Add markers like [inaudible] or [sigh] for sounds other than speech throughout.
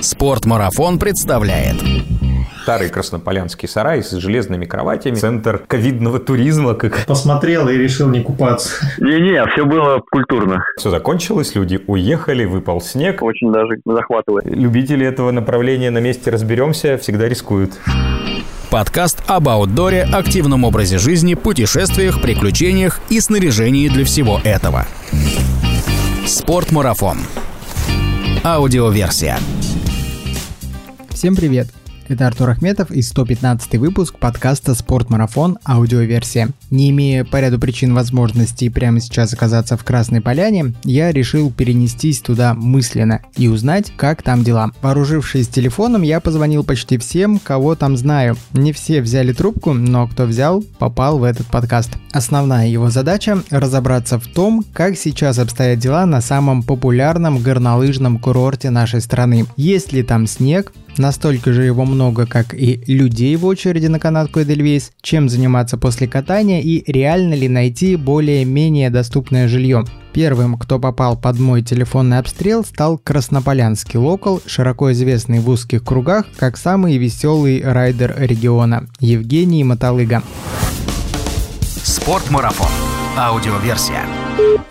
Спортмарафон представляет старый краснополянский сарай с железными кроватями, центр ковидного туризма. Как... Посмотрел и решил не купаться. Не-не, все было культурно. Все закончилось, люди уехали, выпал снег. Очень даже захватывает. Любители этого направления на месте разберемся всегда рискуют. Подкаст об аутдоре, активном образе жизни, путешествиях, приключениях и снаряжении для всего этого. Спортмарафон. Аудиоверсия. Всем привет! Это Артур Ахметов и 115 выпуск подкаста «Спортмарафон. Аудиоверсия». Не имея по ряду причин возможности прямо сейчас оказаться в Красной Поляне, я решил перенестись туда мысленно и узнать, как там дела. Вооружившись телефоном, я позвонил почти всем, кого там знаю. Не все взяли трубку, но кто взял, попал в этот подкаст. Основная его задача – разобраться в том, как сейчас обстоят дела на самом популярном горнолыжном курорте нашей страны. Есть ли там снег, Настолько же его много, как и людей в очереди на канатку Эдельвейс, чем заниматься после катания и реально ли найти более-менее доступное жилье. Первым, кто попал под мой телефонный обстрел, стал Краснополянский local, широко известный в узких кругах как самый веселый райдер региона – Евгений Мотолыга. Спортмарафон. Аудиоверсия.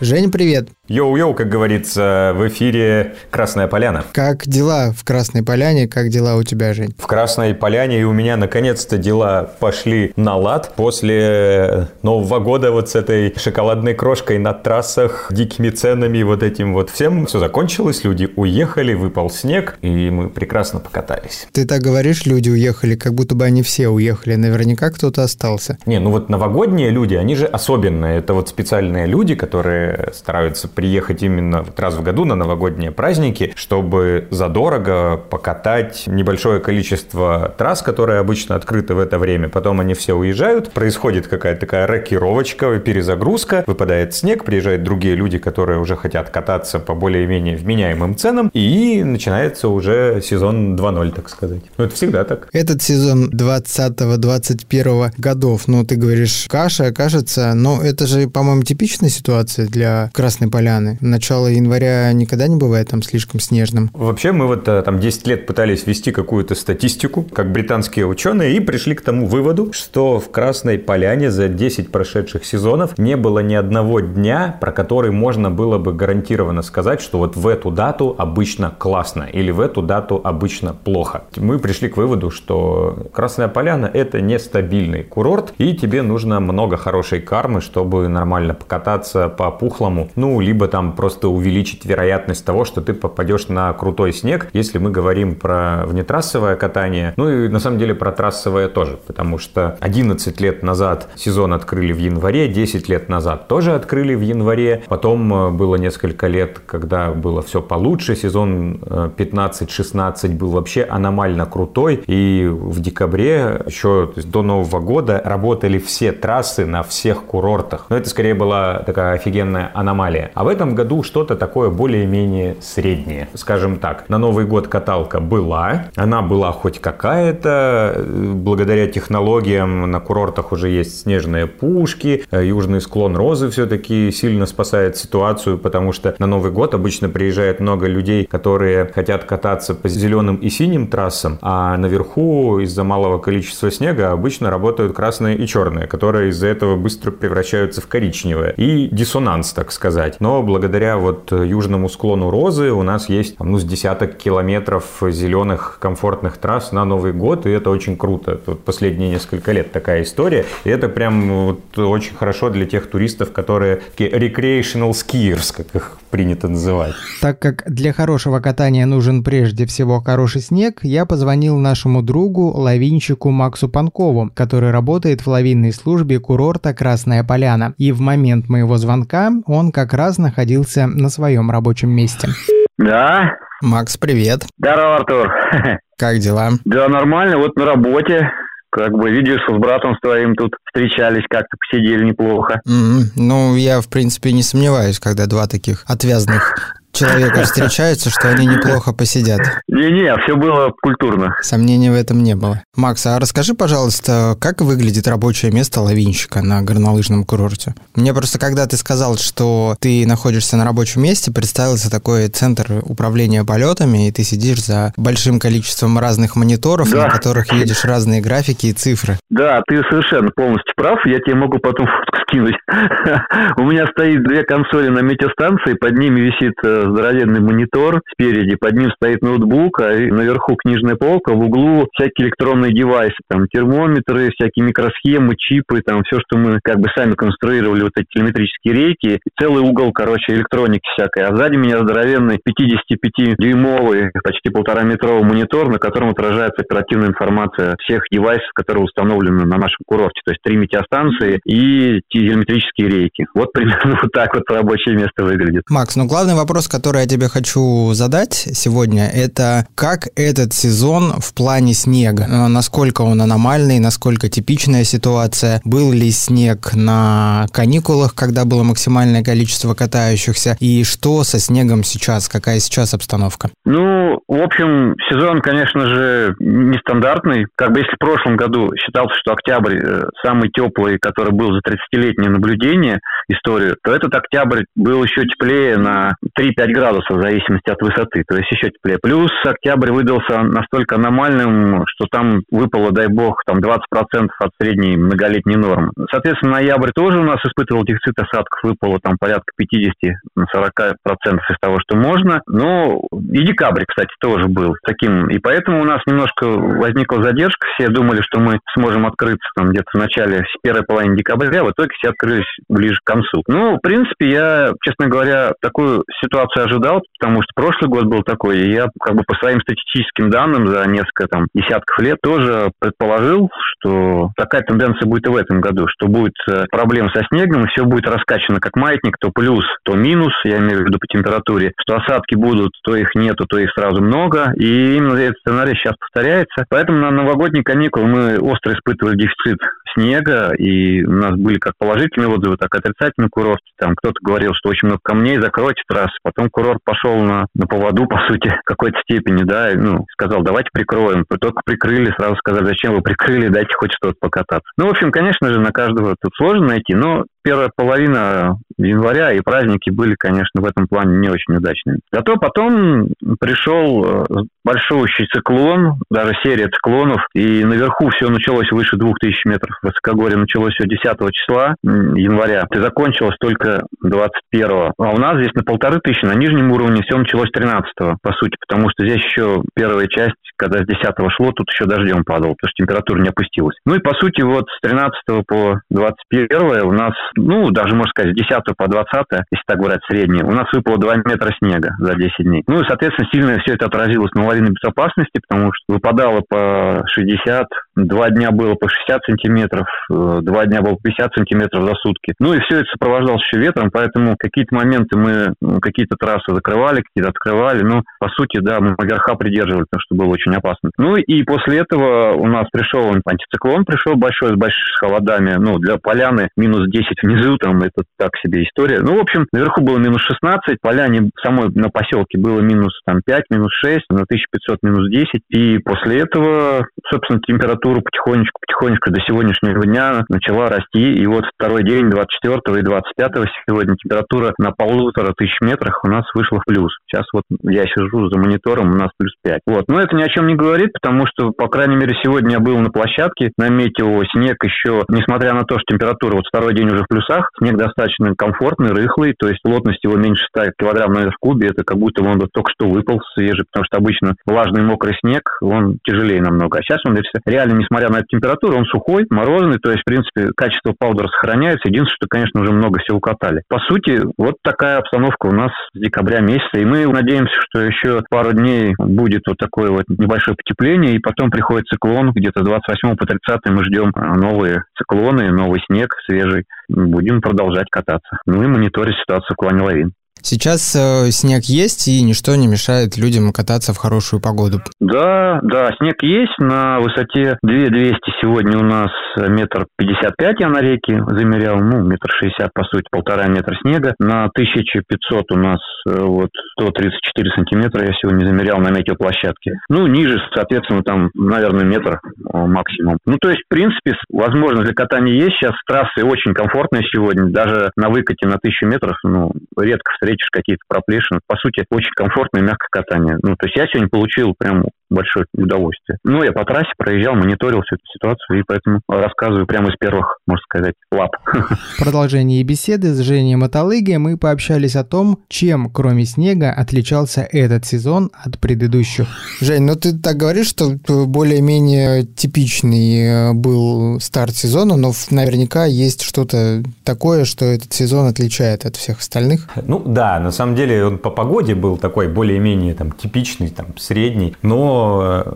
Жень, привет. Йоу-йоу, как говорится, в эфире «Красная поляна». Как дела в Красной Поляне? Как дела у тебя, Жень? В Красной Поляне и у меня наконец-то дела пошли на лад после Нового года вот с этой шоколадной крошкой на трассах, дикими ценами, вот этим вот всем. Все закончилось, люди уехали, выпал снег, и мы прекрасно покатались. Ты так говоришь, люди уехали, как будто бы они все уехали. Наверняка кто-то остался. Не, ну вот новогодние люди, они же особенные. Это вот специальные люди, которые стараются приехать именно вот раз в году на новогодние праздники, чтобы задорого покатать небольшое количество трасс, которые обычно открыты в это время. Потом они все уезжают, происходит какая-то такая рокировочка, перезагрузка, выпадает снег, приезжают другие люди, которые уже хотят кататься по более-менее вменяемым ценам, и начинается уже сезон 2.0, так сказать. Ну, это всегда так. Этот сезон 20-21 годов, ну, ты говоришь, каша, кажется, но это же, по-моему, типичная ситуация для Красной Поляны поляны. Начало января никогда не бывает там слишком снежным. Вообще мы вот э, там 10 лет пытались вести какую-то статистику, как британские ученые, и пришли к тому выводу, что в Красной Поляне за 10 прошедших сезонов не было ни одного дня, про который можно было бы гарантированно сказать, что вот в эту дату обычно классно или в эту дату обычно плохо. Мы пришли к выводу, что Красная Поляна это нестабильный курорт, и тебе нужно много хорошей кармы, чтобы нормально покататься по пухлому, ну, либо либо там просто увеличить вероятность того, что ты попадешь на крутой снег, если мы говорим про внетрассовое катание, ну и на самом деле про трассовое тоже, потому что 11 лет назад сезон открыли в январе, 10 лет назад тоже открыли в январе, потом э, было несколько лет, когда было все получше, сезон 15-16 э, был вообще аномально крутой, и в декабре еще до Нового года работали все трассы на всех курортах. Но это скорее была такая офигенная аномалия. А в этом году что-то такое более-менее среднее. Скажем так, на Новый год каталка была, она была хоть какая-то, благодаря технологиям на курортах уже есть снежные пушки, южный склон розы все-таки сильно спасает ситуацию, потому что на Новый год обычно приезжает много людей, которые хотят кататься по зеленым и синим трассам, а наверху из-за малого количества снега обычно работают красные и черные, которые из-за этого быстро превращаются в коричневые. И диссонанс, так сказать. Но но благодаря вот южному склону Розы у нас есть ну, с десяток километров зеленых комфортных трасс на Новый год, и это очень круто. Вот последние несколько лет такая история, и это прям вот очень хорошо для тех туристов, которые такие recreational skiers, как их принято называть. Так как для хорошего катания нужен прежде всего хороший снег, я позвонил нашему другу, лавинчику Максу Панкову, который работает в лавинной службе курорта Красная Поляна. И в момент моего звонка он как раз находился на своем рабочем месте. Да. Макс, привет. Здорово, Артур. [laughs] Как дела? Да, нормально, вот на работе. Как бы видишь, с братом с твоим тут встречались, как-то посидели неплохо. Mm-hmm. Ну, я, в принципе, не сомневаюсь, когда два таких отвязных человека встречаются, что они неплохо посидят. Не-не, все было культурно. Сомнений в этом не было. Макс, а расскажи, пожалуйста, как выглядит рабочее место лавинщика на горнолыжном курорте? Мне просто, когда ты сказал, что ты находишься на рабочем месте, представился такой центр управления полетами, и ты сидишь за большим количеством разных мониторов, да. на которых видишь разные графики и цифры. Да, ты совершенно полностью прав. Я тебе могу потом фотку [laughs] скинуть. [laughs] У меня стоит две консоли на метеостанции, под ними висит э, здоровенный монитор спереди, под ним стоит ноутбук, а наверху книжная полка, в углу всякие электронные девайсы, там термометры, всякие микросхемы, чипы, там все, что мы как бы сами конструировали, вот эти телеметрические рейки, целый угол, короче, электроники всякой. А сзади меня здоровенный 55-дюймовый, почти полтора метровый монитор, на котором отражается оперативная информация всех девайсов, которые установлены на нашем курорте. То есть три метеостанции и телеметрические рейки. Вот примерно [laughs] вот так вот рабочее место выглядит. Макс, ну главный вопрос, который я тебе хочу задать сегодня, это как этот сезон в плане снега? Э, насколько он аномальный, насколько типичная ситуация? Был ли снег на каникулах, когда было максимальное количество катающихся? И что со снегом сейчас? Какая сейчас обстановка? Ну, в общем, сезон, конечно же, нестандартный. Как бы если в прошлом году считался, что октябрь э, самый теплый, который был за 30-летнее наблюдение, историю, то этот октябрь был еще теплее на 3-5 градусов в зависимости от высоты, то есть еще теплее. Плюс октябрь выдался настолько аномальным, что там выпало, дай бог, там 20% от средней многолетней нормы. Соответственно, ноябрь тоже у нас испытывал дефицит осадков, выпало там порядка 50-40% из того, что можно. Но и декабрь, кстати, тоже был таким. И поэтому у нас немножко возникла задержка. Все думали, что мы сможем открыться там где-то в начале, в первой половине декабря. В итоге все открылись ближе к концу. Ну, в принципе, я, честно говоря, такую ситуацию ожидал, потому что прошлый год был такой, и я как бы по своим статистическим данным за несколько там десятков лет тоже предположил, что такая тенденция будет и в этом году, что будет э, проблема со снегом, и все будет раскачано как маятник, то плюс, то минус, я имею в виду по температуре, что осадки будут, то их нету, то их сразу много, и именно этот сценарий сейчас повторяется. Поэтому на новогодние каникулы мы остро испытывали дефицит снега, и у нас были как положительные отзывы, так и отрицательные курорты. Там кто-то говорил, что очень много камней, закройте трассы. Потом курорт пошел на, на поводу, по сути, в [laughs] какой-то степени, да, и, ну, сказал, давайте прикроем. Только прикрыли, сразу сказали, зачем вы прикрыли, дайте хоть что-то покататься. Ну, в общем, конечно же, на каждого тут сложно найти, но первая половина января и праздники были, конечно, в этом плане не очень удачными. Зато потом пришел э, большущий циклон, даже серия циклонов, и наверху все началось выше 2000 метров. Высокогорье началось все 10 числа января, и закончилось только 21 А у нас здесь на полторы тысячи, на нижнем уровне все началось 13 по сути, потому что здесь еще первая часть, когда с 10 шло, тут еще дождем падал, потому что температура не опустилась. Ну и по сути вот с 13 по 21 у нас ну, даже, можно сказать, с 10 по 20, если так говорить, среднее, у нас выпало 2 метра снега за 10 дней. Ну и, соответственно, сильно все это отразилось на лавинной безопасности, потому что выпадало по 60, два дня было по 60 сантиметров, э, два дня было по 50 сантиметров за сутки. Ну и все это сопровождалось еще ветром, поэтому какие-то моменты мы какие-то трассы закрывали, какие-то открывали, но по сути, да, мы верха придерживали, потому что было очень опасно. Ну и после этого у нас пришел антициклон, пришел большой, с большими холодами, ну, для поляны минус 10 внизу там это так себе история. Ну, в общем, наверху было минус 16, поляне самой на поселке было минус там 5, минус 6, на 1500 минус 10. И после этого, собственно, температура потихонечку, потихонечку до сегодняшнего дня начала расти. И вот второй день, 24 и 25 сегодня температура на полутора тысяч метрах у нас вышла в плюс. Сейчас вот я сижу за монитором, у нас плюс 5. Вот. Но это ни о чем не говорит, потому что, по крайней мере, сегодня я был на площадке, на метео, снег еще, несмотря на то, что температура вот второй день уже в плюсах. Снег достаточно комфортный, рыхлый, то есть плотность его меньше 100 килограмм на в кубе. Это как будто он только что выпал свежий, потому что обычно влажный мокрый снег, он тяжелее намного. А сейчас он реально, несмотря на эту температуру, он сухой, морозный, то есть, в принципе, качество паудера сохраняется. Единственное, что, конечно, уже много всего катали. По сути, вот такая обстановка у нас с декабря месяца, и мы надеемся, что еще пару дней будет вот такое вот небольшое потепление, и потом приходит циклон, где-то 28 по 30 мы ждем новые циклоны, новый снег свежий будем продолжать кататься. Ну и мониторить ситуацию в плане лавин. Сейчас э, снег есть, и ничто не мешает людям кататься в хорошую погоду. Да, да, снег есть на высоте 2200 сегодня у нас метр пятьдесят пять я на реке замерял, ну, метр шестьдесят, по сути, полтора метра снега. На 1500 у нас э, вот 134 сантиметра я сегодня замерял на метеоплощадке. Ну, ниже, соответственно, там, наверное, метр э, максимум. Ну, то есть, в принципе, возможность для катания есть. Сейчас трассы очень комфортные сегодня. Даже на выкате на тысячу метров, ну, редко встретишь какие-то проплешины. По сути, очень комфортное мягкое катание. Ну, то есть я сегодня получил прям большое удовольствие. Ну, я по трассе проезжал, мониторил всю эту ситуацию, и поэтому рассказываю прямо из первых, можно сказать, лап. [laughs] В продолжении беседы с Женей Мотолыгой мы пообщались о том, чем, кроме снега, отличался этот сезон от предыдущих. Жень, ну ты так говоришь, что более-менее типичный э, был старт сезона, но наверняка есть что-то такое, что этот сезон отличает от всех остальных. Ну да, на самом деле он по погоде был такой более-менее там типичный, там средний, но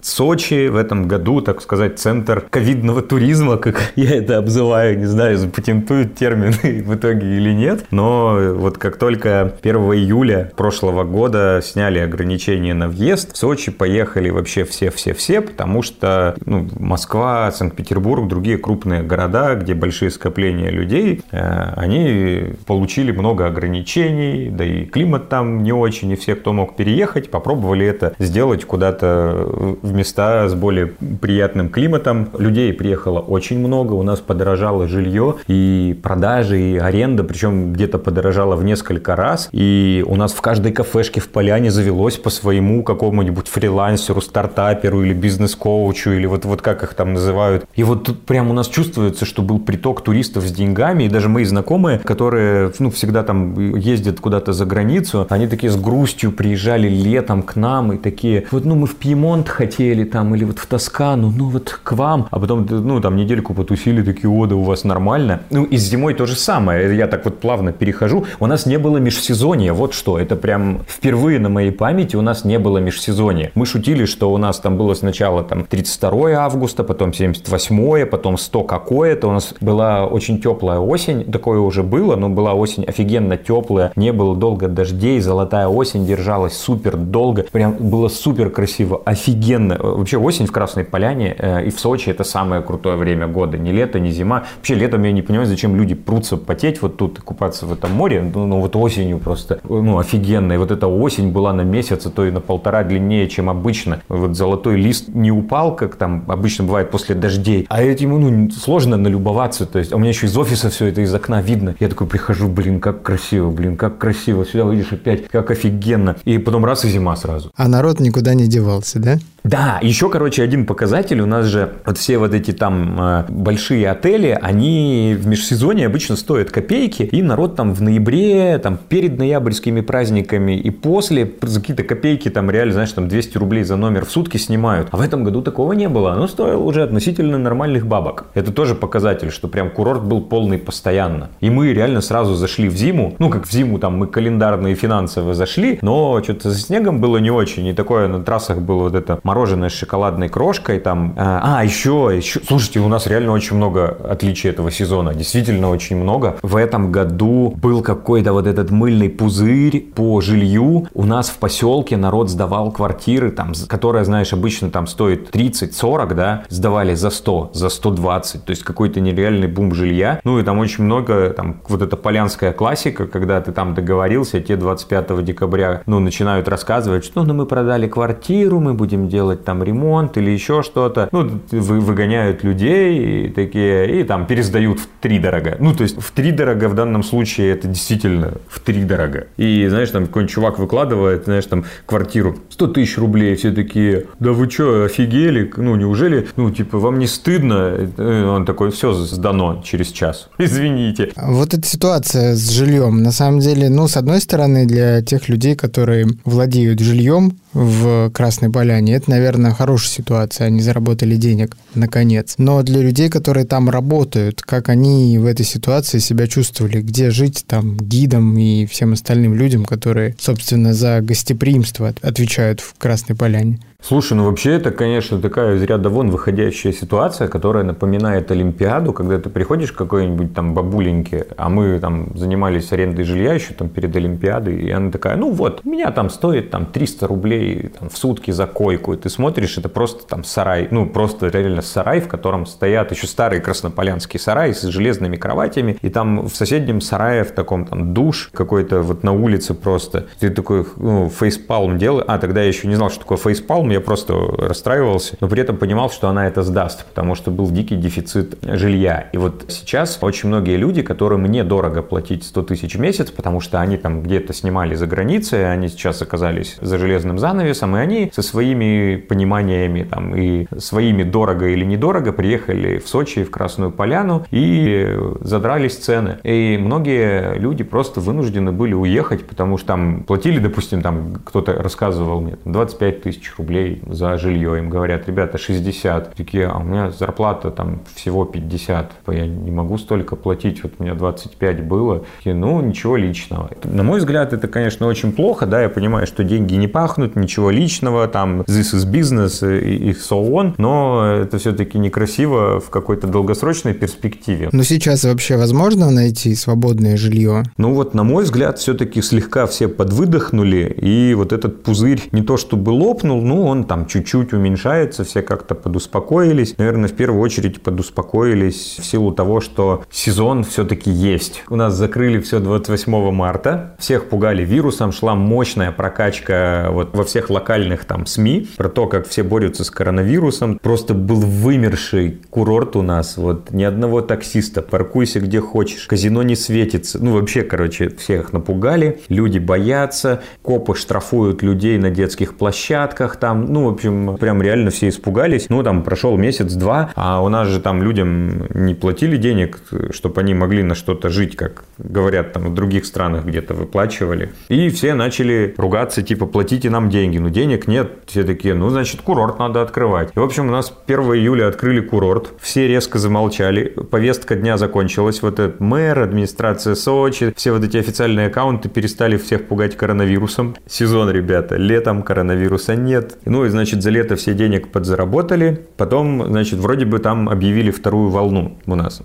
Сочи в этом году, так сказать, центр ковидного туризма, как [laughs] я это обзываю, не знаю, запатентуют термины [laughs] в итоге или нет, но вот как только 1 июля прошлого года сняли ограничения на въезд, в Сочи поехали вообще все-все-все, потому что ну, Москва, Санкт-Петербург, другие крупные города, где большие скопления людей, э, они получили много ограничений, да и климат там не очень, и все, кто мог переехать, попробовали это сделать куда-то в места с более приятным климатом. Людей приехало очень много, у нас подорожало жилье и продажи, и аренда, причем где-то подорожало в несколько раз. И у нас в каждой кафешке в Поляне завелось по своему какому-нибудь фрилансеру, стартаперу или бизнес-коучу, или вот, вот как их там называют. И вот тут прям у нас чувствуется, что был приток туристов с деньгами, и даже мои знакомые, которые ну, всегда там ездят куда-то за границу, они такие с грустью приезжали летом к нам и такие, вот ну мы в Пьемонт хотели там, или вот в Тоскану, ну вот к вам, а потом, ну там недельку потусили, такие, о, да у вас нормально. Ну и с зимой то же самое, я так вот плавно перехожу, у нас не было межсезонья, вот что, это прям впервые на моей памяти у нас не было межсезонья. Мы шутили, что у нас там было сначала там 32 августа, потом 78, потом 100 какое-то, у нас была очень теплая осень, такое уже было, но была осень офигенно теплая, не было долго дождей, золотая осень держалась супер долго, прям было супер красиво, офигенно. Вообще осень в Красной Поляне э, и в Сочи это самое крутое время года, не лето, не зима. Вообще летом я не понимаю, зачем люди прутся потеть вот тут купаться в этом море, ну, ну вот осенью просто, ну офигенно. И вот эта осень была на месяц, а то и на полтора длиннее, чем обычно. Вот золотой лист не упал, как там обычно бывает после дождей, а этим ну, сложно налюбоваться. То есть, у меня еще из офиса все это из окна видно. Я такой прихожу, блин, как красиво, блин, как красиво. Сюда выйдешь опять, как офигенно. И потом раз и зима сразу. А народ никуда не девался, да? Да, еще, короче, один показатель. У нас же вот все вот эти там э, большие отели, они в межсезонье обычно стоят копейки, и народ там в ноябре, там перед ноябрьскими праздниками и после за какие-то копейки там реально, знаешь, там 200 рублей за номер в сутки снимают. А в этом году такого не было. Оно стоило уже относительно нормальных бабок. Это тоже показатель, что прям курорт был полный постоянно. И мы реально сразу зашли в зиму. Ну, как в зиму там мы календарно и финансово зашли, но что-то за снегом было не очень. И такое на трассах было вот это мороженое с шоколадной крошкой там. А, а, еще, еще, слушайте, у нас реально очень много отличий этого сезона, действительно очень много. В этом году был какой-то вот этот мыльный пузырь по жилью. У нас в поселке народ сдавал квартиры, там, которая, знаешь, обычно там стоит 30-40, да, сдавали за 100, за 120, то есть какой-то нереальный бум жилья. Ну и там очень много, там, вот эта полянская классика, когда ты там договорился, те 25 декабря, ну, начинают рассказывать, что ну, мы продали квартиру, мы будем делать там ремонт или еще что-то. Ну, вы, выгоняют людей и такие, и там пересдают в три дорого. Ну, то есть в три дорого в данном случае это действительно в три дорого. И, знаешь, там какой-нибудь чувак выкладывает, знаешь, там квартиру 100 тысяч рублей, все такие, да вы что, офигели? Ну, неужели, ну, типа, вам не стыдно? И он такой, все сдано через час. [laughs] Извините. Вот эта ситуация с жильем, на самом деле, ну, с одной стороны, для тех людей, которые владеют жильем, в Красной Поляне. Это, наверное, хорошая ситуация. Они заработали денег, наконец. Но для людей, которые там работают, как они в этой ситуации себя чувствовали? Где жить там гидом и всем остальным людям, которые, собственно, за гостеприимство отвечают в Красной Поляне? Слушай, ну вообще это, конечно, такая из ряда вон выходящая ситуация, которая напоминает Олимпиаду, когда ты приходишь к какой-нибудь там бабуленьке, а мы там занимались арендой жилья еще там перед Олимпиадой, и она такая, ну вот, у меня там стоит там 300 рублей там, в сутки за койку, и ты смотришь, это просто там сарай, ну просто реально сарай, в котором стоят еще старые краснополянские сараи с железными кроватями, и там в соседнем сарае в таком там душ какой-то вот на улице просто. Ты такой, ну, фейспалм делаешь. А, тогда я еще не знал, что такое фейспалм, я просто расстраивался, но при этом понимал, что она это сдаст, потому что был дикий дефицит жилья. И вот сейчас очень многие люди, которым недорого платить 100 тысяч в месяц, потому что они там где-то снимали за границей, они сейчас оказались за железным занавесом, и они со своими пониманиями там и своими дорого или недорого приехали в Сочи, в Красную Поляну и задрались цены. И многие люди просто вынуждены были уехать, потому что там платили, допустим, там кто-то рассказывал мне, 25 тысяч рублей за жилье. Им говорят, ребята, 60. Такие, а у меня зарплата там всего 50. Я не могу столько платить, вот у меня 25 было. Такие, ну, ничего личного. На мой взгляд, это, конечно, очень плохо, да, я понимаю, что деньги не пахнут, ничего личного, там, this is business и, и so on, но это все-таки некрасиво в какой-то долгосрочной перспективе. Но сейчас вообще возможно найти свободное жилье? Ну вот, на мой взгляд, все-таки слегка все подвыдохнули, и вот этот пузырь не то чтобы лопнул, он там чуть-чуть уменьшается, все как-то подуспокоились. Наверное, в первую очередь подуспокоились в силу того, что сезон все-таки есть. У нас закрыли все 28 марта, всех пугали вирусом, шла мощная прокачка вот во всех локальных там СМИ про то, как все борются с коронавирусом. Просто был вымерший курорт у нас, вот ни одного таксиста, паркуйся где хочешь, казино не светится. Ну, вообще, короче, всех напугали, люди боятся, копы штрафуют людей на детских площадках там, ну, в общем, прям реально все испугались. Ну, там прошел месяц-два, а у нас же там людям не платили денег, чтобы они могли на что-то жить, как говорят там в других странах где-то выплачивали. И все начали ругаться, типа, платите нам деньги. Ну, денег нет. Все такие, ну, значит, курорт надо открывать. И, в общем, у нас 1 июля открыли курорт. Все резко замолчали. Повестка дня закончилась. Вот этот мэр, администрация Сочи, все вот эти официальные аккаунты перестали всех пугать коронавирусом. Сезон, ребята, летом коронавируса нет. Ну и, значит, за лето все денег подзаработали. Потом, значит, вроде бы там объявили вторую волну у нас.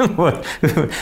[laughs] Вот.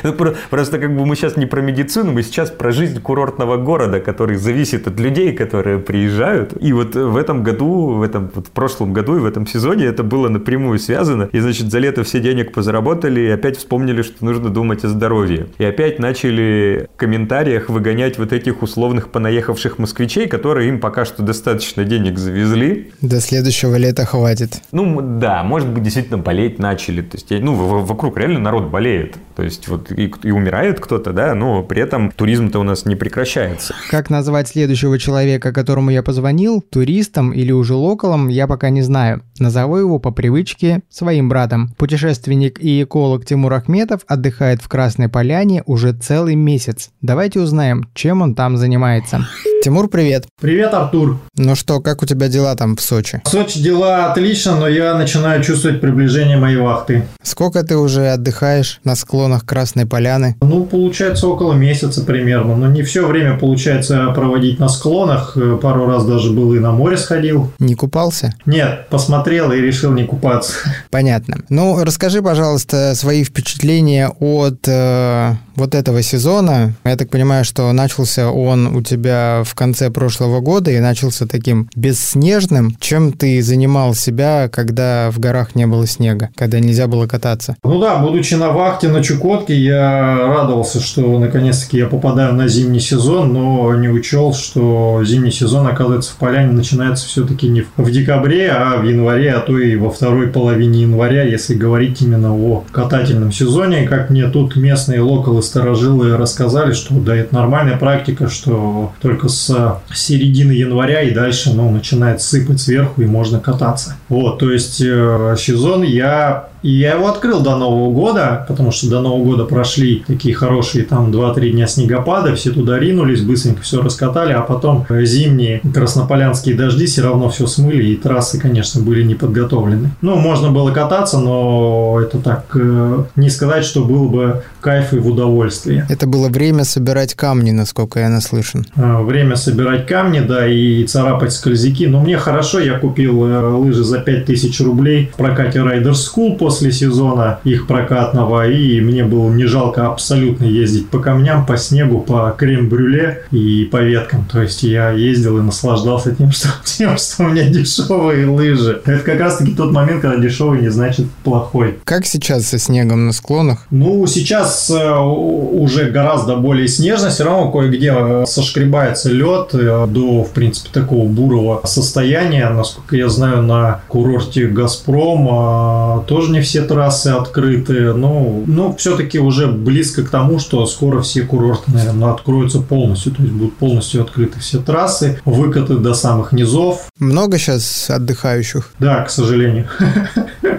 Ну, просто как бы мы сейчас не про медицину, мы сейчас про жизнь курортного города, который зависит от людей, которые приезжают. И вот в этом году, в этом вот в прошлом году и в этом сезоне это было напрямую связано. И значит за лето все денег позаработали и опять вспомнили, что нужно думать о здоровье. И опять начали в комментариях выгонять вот этих условных понаехавших москвичей, которые им пока что достаточно денег завезли. До следующего лета хватит. Ну да, может быть действительно болеть начали. То есть, ну вокруг реально народ болеет болеет. То есть вот и, и умирает кто-то, да, но при этом туризм-то у нас не прекращается. Как назвать следующего человека, которому я позвонил, туристом или уже локалом, я пока не знаю. Назову его по привычке своим братом. Путешественник и эколог Тимур Ахметов отдыхает в Красной Поляне уже целый месяц. Давайте узнаем, чем он там занимается. Тимур, привет. Привет, Артур. Ну что, как у тебя дела там в Сочи? В Сочи дела отлично, но я начинаю чувствовать приближение моей вахты. Сколько ты уже отдыхаешь на склонах Красной Поляны? Ну, получается около месяца примерно. Но не все время получается проводить на склонах. Пару раз даже был и на море сходил. Не купался? Нет, посмотрел и решил не купаться. Понятно. Ну, расскажи, пожалуйста, свои впечатления от э, вот этого сезона. Я так понимаю, что начался он у тебя в конце прошлого года и начался таким бесснежным. Чем ты занимал себя, когда в горах не было снега, когда нельзя было кататься? Ну да, будучи на вахте на Чукотке, я радовался, что наконец-таки я попадаю на зимний сезон, но не учел, что зимний сезон, оказывается, в Поляне начинается все-таки не в декабре, а в январе, а то и во второй половине января, если говорить именно о катательном сезоне. Как мне тут местные локалы старожилы рассказали, что да, это нормальная практика, что только с середины января и дальше ну, начинает сыпать сверху и можно кататься. Вот, то есть э, сезон я И я его открыл до Нового года, потому что до Нового года прошли такие хорошие там 2-3 дня снегопада, все туда ринулись, быстренько все раскатали, а потом зимние краснополянские дожди все равно все смыли, и трассы, конечно, были не подготовлены. Ну, можно было кататься, но это так, э, не сказать, что было бы кайф и в удовольствие. Это было время собирать камни, насколько я наслышан. А, время собирать камни, да, и царапать скользяки. Но мне хорошо, я купил э, лыжи за 5000 рублей в прокате Rider School после сезона их прокатного, и мне было не жалко абсолютно ездить по камням, по снегу, по крем-брюле и по веткам. То есть я ездил и наслаждался тем, что, [laughs] тем, что у меня дешевые лыжи. Это как раз-таки тот момент, когда дешевый не значит плохой. Как сейчас со снегом на склонах? Ну, сейчас э, уже гораздо более снежно, все равно кое-где э, сошкребается лед э, до, в принципе, такого бурого состояния. Насколько я знаю, на курорте «Газпром» тоже не все трассы открыты. Но, но все-таки уже близко к тому, что скоро все курорты, наверное, откроются полностью. То есть будут полностью открыты все трассы, выкаты до самых низов. Много сейчас отдыхающих? Да, к сожалению. [laughs]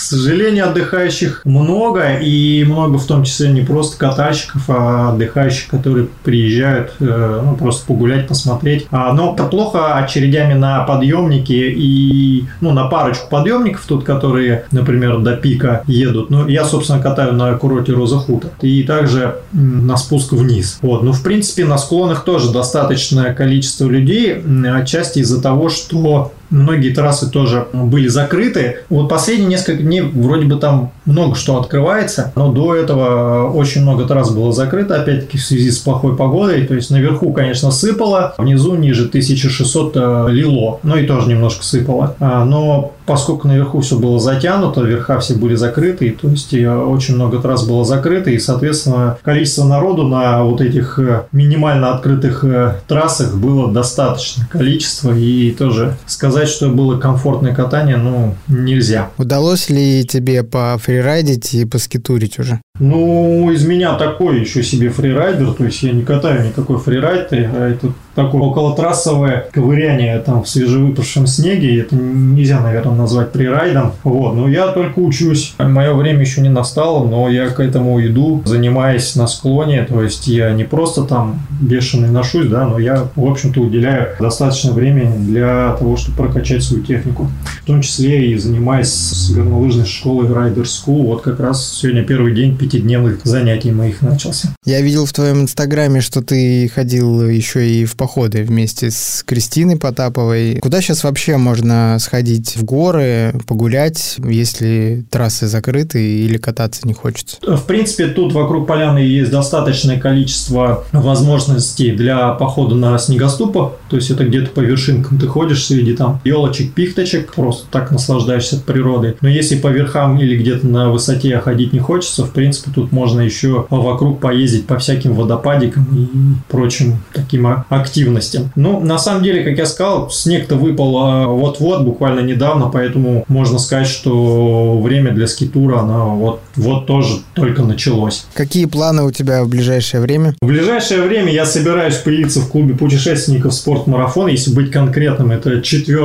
К сожалению, отдыхающих много, и много в том числе не просто катальщиков, а отдыхающих, которые приезжают э, ну, просто погулять, посмотреть. А, но это плохо очередями на подъемники и ну, на парочку подъемников тут, которые, например, до пика едут. Ну, я, собственно, катаю на курорте Роза Хута. И также на спуск вниз. Вот. Ну, в принципе, на склонах тоже достаточное количество людей, отчасти из-за того, что многие трассы тоже были закрыты. Вот последние несколько дней вроде бы там много что открывается, но до этого очень много трасс было закрыто, опять-таки в связи с плохой погодой. То есть наверху, конечно, сыпало, внизу ниже 1600 э, лило, ну и тоже немножко сыпало. А, но поскольку наверху все было затянуто, верха все были закрыты, то есть э, очень много трасс было закрыто, и, соответственно, количество народу на вот этих э, минимально открытых трассах было достаточно количество, и тоже сказать, что было комфортное катание, ну, нельзя. Удалось ли тебе по фрирайдить и поскитурить уже? Ну, из меня такой еще себе фрирайдер, то есть я не катаю никакой фрирайд, а это такое околотрассовое ковыряние там в свежевыпавшем снеге. Это нельзя, наверное, назвать прирайдом. Вот. Но я только учусь. Мое время еще не настало, но я к этому иду, занимаясь на склоне. То есть я не просто там бешеный ношусь, да, но я, в общем-то, уделяю достаточно времени для того, чтобы прокачать свою технику. В том числе и занимаясь с горнолыжной школой Rider School. Вот как раз сегодня первый день пятидневных занятий моих начался. Я видел в твоем инстаграме, что ты ходил еще и в походы вместе с Кристиной Потаповой. Куда сейчас вообще можно сходить в горы, погулять, если трассы закрыты или кататься не хочется? В принципе, тут вокруг поляны есть достаточное количество возможностей для похода на снегоступах. То есть это где-то по вершинкам ты ходишь среди там елочек, пихточек, просто так наслаждаешься природой. Но если по верхам или где-то на высоте ходить не хочется, в принципе, тут можно еще вокруг поездить по всяким водопадикам и прочим таким активным активности. Ну, на самом деле, как я сказал, снег-то выпал а, вот-вот, буквально недавно, поэтому можно сказать, что время для скитура, оно вот, вот тоже только началось. Какие планы у тебя в ближайшее время? В ближайшее время я собираюсь появиться в клубе путешественников «Спортмарафон», если быть конкретным, это 4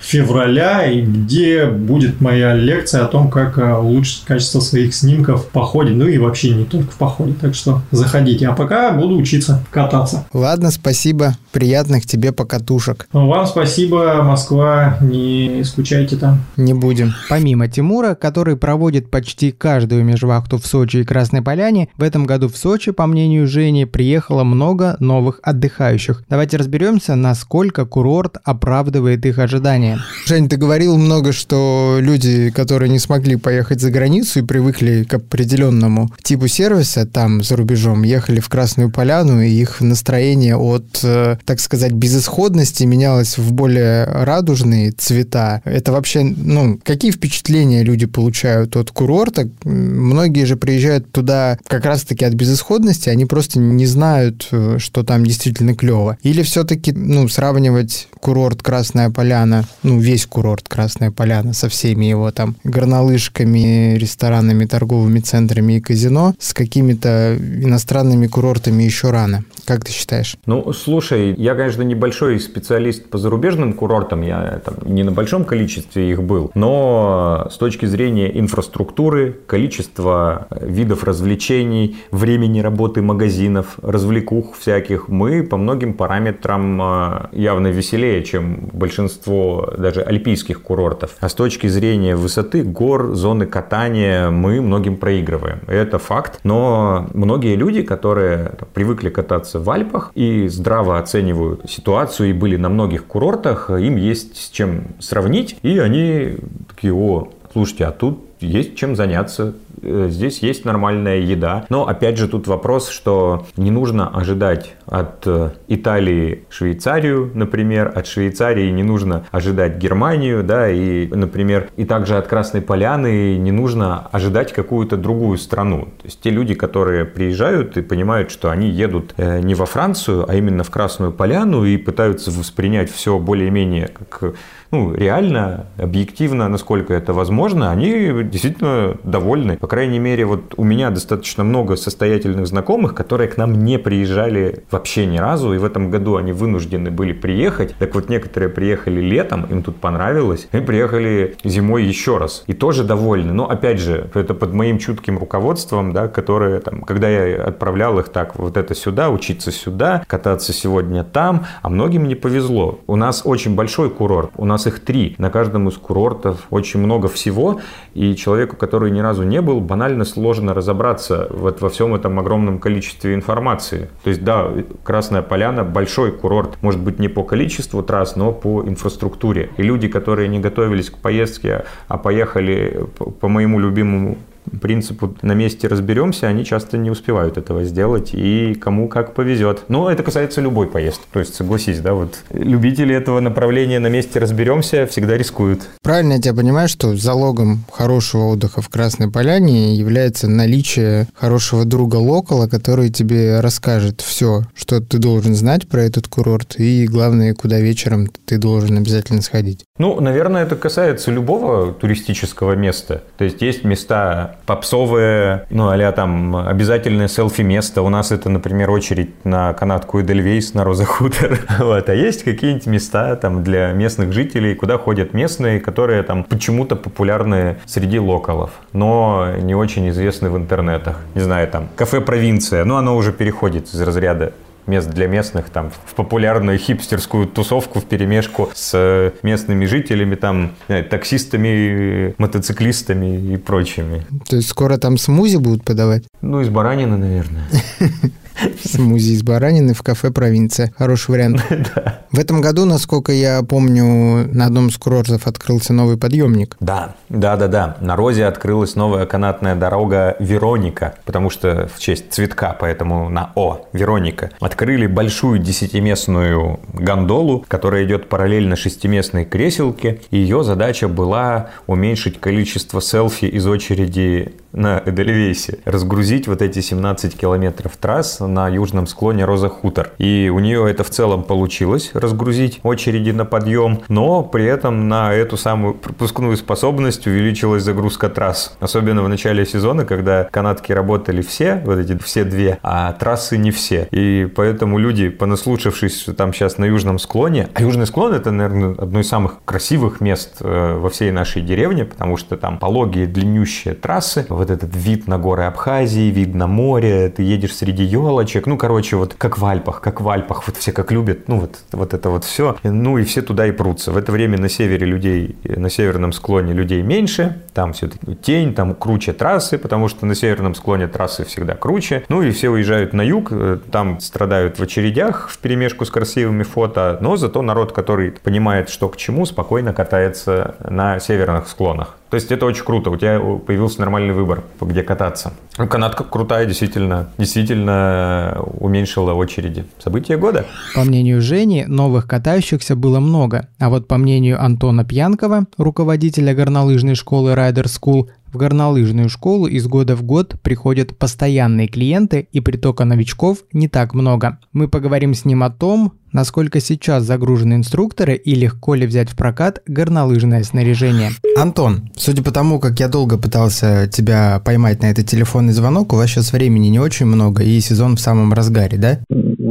февраля, где будет моя лекция о том, как а, улучшить качество своих снимков в походе, ну и вообще не только в походе, так что заходите. А пока буду учиться кататься. Ладно, спасибо спасибо. Приятных тебе покатушек. Ну, вам спасибо, Москва. Не скучайте там. Не будем. Помимо Тимура, который проводит почти каждую межвахту в Сочи и Красной Поляне, в этом году в Сочи, по мнению Жени, приехало много новых отдыхающих. Давайте разберемся, насколько курорт оправдывает их ожидания. Жень, ты говорил много, что люди, которые не смогли поехать за границу и привыкли к определенному типу сервиса там за рубежом, ехали в Красную Поляну, и их настроение от так сказать, безысходности менялось в более радужные цвета. Это вообще, ну, какие впечатления люди получают от курорта? Многие же приезжают туда как раз-таки от безысходности, они просто не знают, э, что там действительно клево. Или все-таки, ну, сравнивать курорт Красная Поляна, ну, весь курорт Красная Поляна со всеми его там горнолыжками, ресторанами, торговыми центрами и казино, с какими-то иностранными курортами еще рано. Как ты считаешь? Ну, слушай, я, конечно, небольшой специалист по зарубежным курортам, я там не на большом количестве их был, но с точки зрения инфраструктуры, количества видов развлечений, времени работы магазинов, развлекух всяких, мы по многим параметрам а, явно веселее, чем большинство даже альпийских курортов. А с точки зрения высоты, гор, зоны катания мы многим проигрываем. Это факт. Но многие люди, которые привыкли кататься в Альпах и здраво оценивают ситуацию и были на многих курортах, им есть с чем сравнить. И они такие, о, слушайте, а тут есть чем заняться, Э, здесь есть нормальная еда. Но опять же тут вопрос, что не нужно ожидать от э, Италии Швейцарию, например, от Швейцарии не нужно ожидать Германию, да, и, например, и также от Красной Поляны не нужно ожидать какую-то другую страну. То есть те люди, которые приезжают и понимают, что они едут э, не во Францию, а именно в Красную Поляну и пытаются воспринять все более-менее как ну, реально, объективно, насколько это возможно, они действительно довольны. По крайней мере, вот у меня достаточно много состоятельных знакомых, которые к нам не приезжали вообще ни разу, и в этом году они вынуждены были приехать. Так вот, некоторые приехали летом, им тут понравилось, и приехали зимой еще раз. И тоже довольны. Но, опять же, это под моим чутким руководством, да, которые там, когда я отправлял их так, вот это сюда, учиться сюда, кататься сегодня там, а многим не повезло. У нас очень большой курорт, у нас их три. На каждом из курортов очень много всего, и человеку, который ни разу не был, банально сложно разобраться вот во всем этом огромном количестве информации. То есть, да, Красная Поляна большой курорт, может быть, не по количеству трасс, но по инфраструктуре. И люди, которые не готовились к поездке, а поехали по моему любимому принципу на месте разберемся, они часто не успевают этого сделать, и кому как повезет. Но это касается любой поездки. То есть, согласись, да, вот любители этого направления на месте разберемся всегда рискуют. Правильно я тебя понимаю, что залогом хорошего отдыха в Красной Поляне является наличие хорошего друга локала, который тебе расскажет все, что ты должен знать про этот курорт, и главное, куда вечером ты должен обязательно сходить. Ну, наверное, это касается любого туристического места. То есть есть места попсовые, ну, а там обязательное селфи-место. У нас это, например, очередь на канатку Эдельвейс, на Роза Хутор. [laughs] Вот. А есть какие-нибудь места там для местных жителей, куда ходят местные, которые там почему-то популярны среди локалов, но не очень известны в интернетах. Не знаю, там, кафе «Провинция», ну, оно уже переходит из разряда мест для местных, там, в популярную хипстерскую тусовку в перемешку с местными жителями, там, таксистами, мотоциклистами и прочими. То есть скоро там смузи будут подавать? Ну, из баранины, наверное. [laughs] [laughs] Смузи из баранины в кафе «Провинция». Хороший вариант. [laughs] да. В этом году, насколько я помню, на одном из курортов открылся новый подъемник. Да, да, да, да. На Розе открылась новая канатная дорога Вероника, потому что в честь цветка, поэтому на О, Вероника. Открыли большую десятиместную гондолу, которая идет параллельно шестиместной креселке. Ее задача была уменьшить количество селфи из очереди на Эдельвейсе, разгрузить вот эти 17 километров трасс на южном склоне Роза Хутор. И у нее это в целом получилось, разгрузить очереди на подъем, но при этом на эту самую пропускную способность увеличилась загрузка трасс. Особенно в начале сезона, когда канатки работали все, вот эти все две, а трассы не все. И поэтому люди, понаслушавшись там сейчас на южном склоне, а южный склон это, наверное, одно из самых красивых мест э, во всей нашей деревне, потому что там пологие длиннющие трассы, вот этот вид на горы Абхазии, вид на море, ты едешь среди елочек, ну, короче, вот как в Альпах, как в Альпах, вот все как любят, ну, вот, вот это вот все, ну, и все туда и прутся. В это время на севере людей, на северном склоне людей меньше, там все-таки тень, там круче трассы, потому что на северном склоне трассы всегда круче, ну, и все уезжают на юг, э, там страдают в очередях в перемешку с красивыми фото, но зато народ, который понимает, что к чему, спокойно катается на северных склонах. То есть это очень круто, у тебя появился нормальный выбор, где кататься. Ну, канатка крутая, действительно, действительно уменьшила очереди. События года. По мнению Жени, новых катающихся было много, а вот по мнению Антона Пьянкова, руководителя горнолыжной школы Rider School, В горнолыжную школу из года в год приходят постоянные клиенты, и притока новичков не так много. Мы поговорим с ним о том, насколько сейчас загружены инструкторы и легко ли взять в прокат горнолыжное снаряжение. Антон, судя по тому, как я долго пытался тебя поймать на этот телефонный звонок, у вас сейчас времени не очень много и сезон в самом разгаре, да?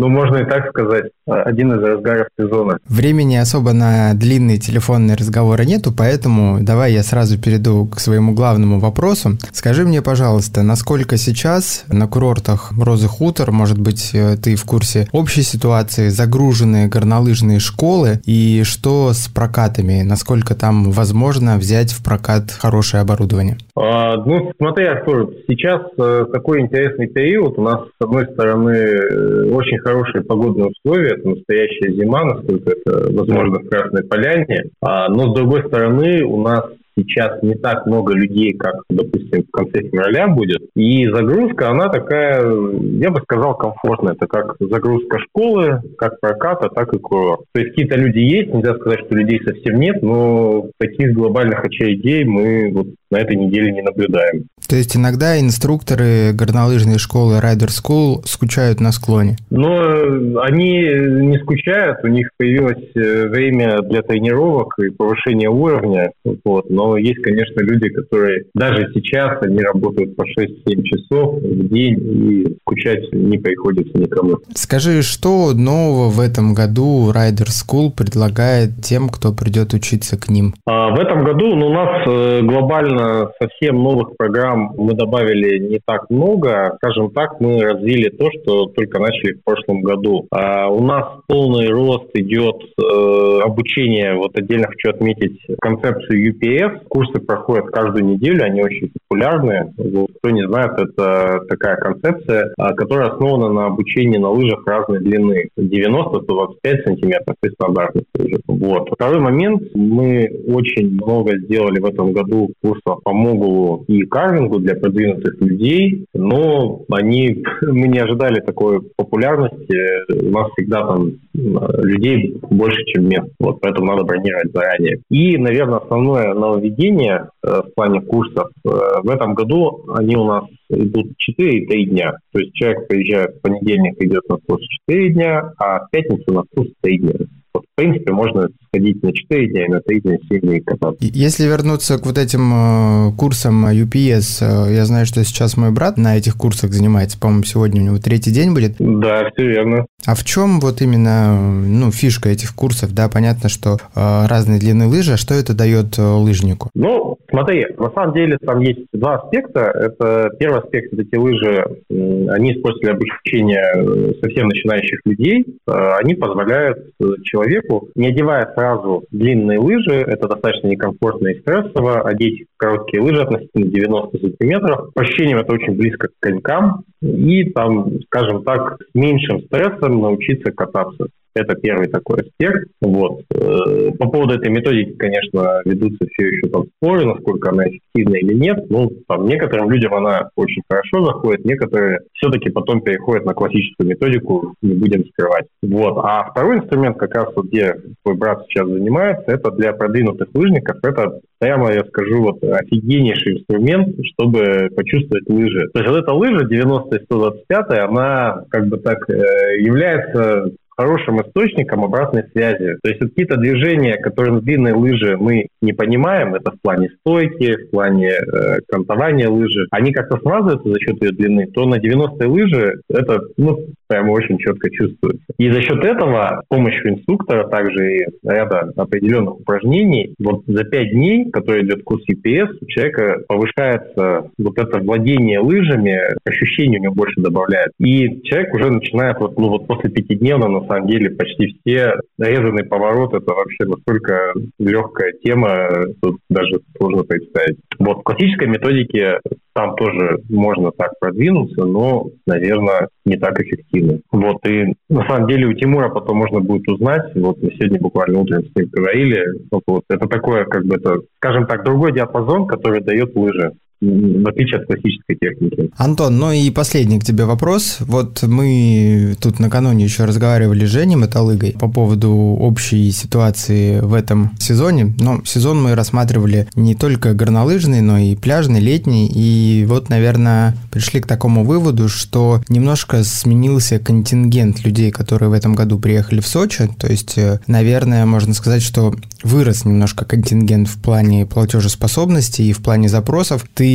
Ну, можно и так сказать. Один из разгаров сезона. Времени особо на длинные телефонные разговоры нету, поэтому давай я сразу перейду к своему главному вопросу. Скажи мне, пожалуйста, насколько сейчас на курортах Розы Хутор, может быть, э, ты в курсе общей ситуации, загруженные горнолыжные школы и что с прокатами? Насколько там возможно взять в прокат хорошее оборудование? А, ну, смотри, Артур, сейчас э, такой интересный период. У нас, с одной стороны, э, очень хорошие погодные условия, это настоящая зима, насколько это возможно в Красной Поляне. А, но, с другой стороны, у нас сейчас не так много людей, как, допустим, в конце февраля будет. И загрузка, она такая, я бы сказал, комфортная. Это как загрузка школы, как проката, так и курорт. То есть какие-то люди есть, нельзя сказать, что людей совсем нет, но таких глобальных очередей мы вот на этой неделе не наблюдаем. То есть иногда инструкторы горнолыжной школы Rider School скучают на склоне? Но они не скучают, у них появилось э, время для тренировок и повышения уровня. Вот. Но есть, конечно, люди, которые даже сейчас они работают по 6-7 часов в день и скучать не приходится никому. Скажи, что нового в этом году Rider School предлагает тем, кто придет учиться к ним? А в этом году ну, у нас э, глобально совсем новых программ мы добавили не так много. Скажем так, мы развили то, что только начали в прошлом году. А у нас полный рост идет э, обучение. Вот отдельно хочу отметить концепцию UPS. Курсы проходят каждую неделю, они очень популярны. Кто не знает, это такая концепция, а, которая основана на обучении на лыжах разной длины. 90-125 сантиметров и стандартных лыжах. Вот. Второй момент. Мы очень много сделали в этом году курсов по Могулу и карвингу для продвинутых людей, но они, [laughs] мы не ожидали такой популярности. У нас всегда там людей больше, чем мест, вот, поэтому надо бронировать заранее. И, наверное, основное нововведение э, в плане курсов э, в этом году они у нас идут 4-3 дня. То есть человек приезжает в понедельник, идет на курс 4 дня, а в пятницу на курс 3 дня. Вот, в принципе, можно сходить на 4 дня, на 3 дня, 7 дней кататься. Если вернуться к вот этим э, курсам UPS, э, я знаю, что сейчас мой брат на этих курсах занимается, по-моему, сегодня у него третий день будет. Да, все верно. А в чем вот именно ну, фишка этих курсов? Да, понятно, что э, разные длины лыжи, а что это дает э, лыжнику? Ну, смотри, на самом деле там есть два аспекта. Это первый аспект, эти лыжи, они используют для обучения э, совсем начинающих людей. Э, они позволяют человеку человеку, не одевая сразу длинные лыжи, это достаточно некомфортно и стрессово, одеть короткие лыжи относительно 90 сантиметров. По ощущениям это очень близко к конькам, и там, скажем так, с меньшим стрессом научиться кататься. Это первый такой аспект. Вот. Э, по поводу этой методики, конечно, ведутся все еще там споры, насколько она эффективна или нет. Ну, там, некоторым людям она очень хорошо заходит, некоторые все-таки потом переходят на классическую методику, не будем скрывать. Вот. А второй инструмент, как раз вот где твой брат сейчас занимается, это для продвинутых лыжников. Это прямо, я скажу, вот офигеннейший инструмент, чтобы почувствовать лыжи. То есть вот эта лыжа 90 и 125, она как бы так э, является хорошим источником обратной связи. То есть какие-то движения, которые на длинной лыжи мы не понимаем, это в плане стойки, в плане э, кантования лыжи, они как-то смазываются за счет ее длины, то на 90-й лыжи это ну, прямо очень четко чувствуется. И за счет этого с помощью инструктора, также и ряда определенных упражнений, вот за 5 дней, который идет курс EPS, у человека повышается вот это владение лыжами, ощущение у него больше добавляет. И человек уже начинает, вот, ну вот после пятидневного на самом деле почти все нарезанный поворот это вообще настолько легкая тема, тут даже сложно представить. Вот в классической методике там тоже можно так продвинуться, но, наверное, не так эффективно. Вот, и на самом деле у Тимура потом можно будет узнать, вот мы сегодня буквально утром с ним говорили, вот, вот это такое, как бы это, скажем так, другой диапазон, который дает лыжи. В отличие от классической техники. Антон, ну и последний к тебе вопрос. Вот мы тут накануне еще разговаривали с Женей Металлыгой по поводу общей ситуации в этом сезоне. Но сезон мы рассматривали не только горнолыжный, но и пляжный, летний. И вот, наверное, пришли к такому выводу, что немножко сменился контингент людей, которые в этом году приехали в Сочи. То есть, э, наверное, можно сказать, что вырос немножко контингент в плане платежеспособности и в плане запросов. Ты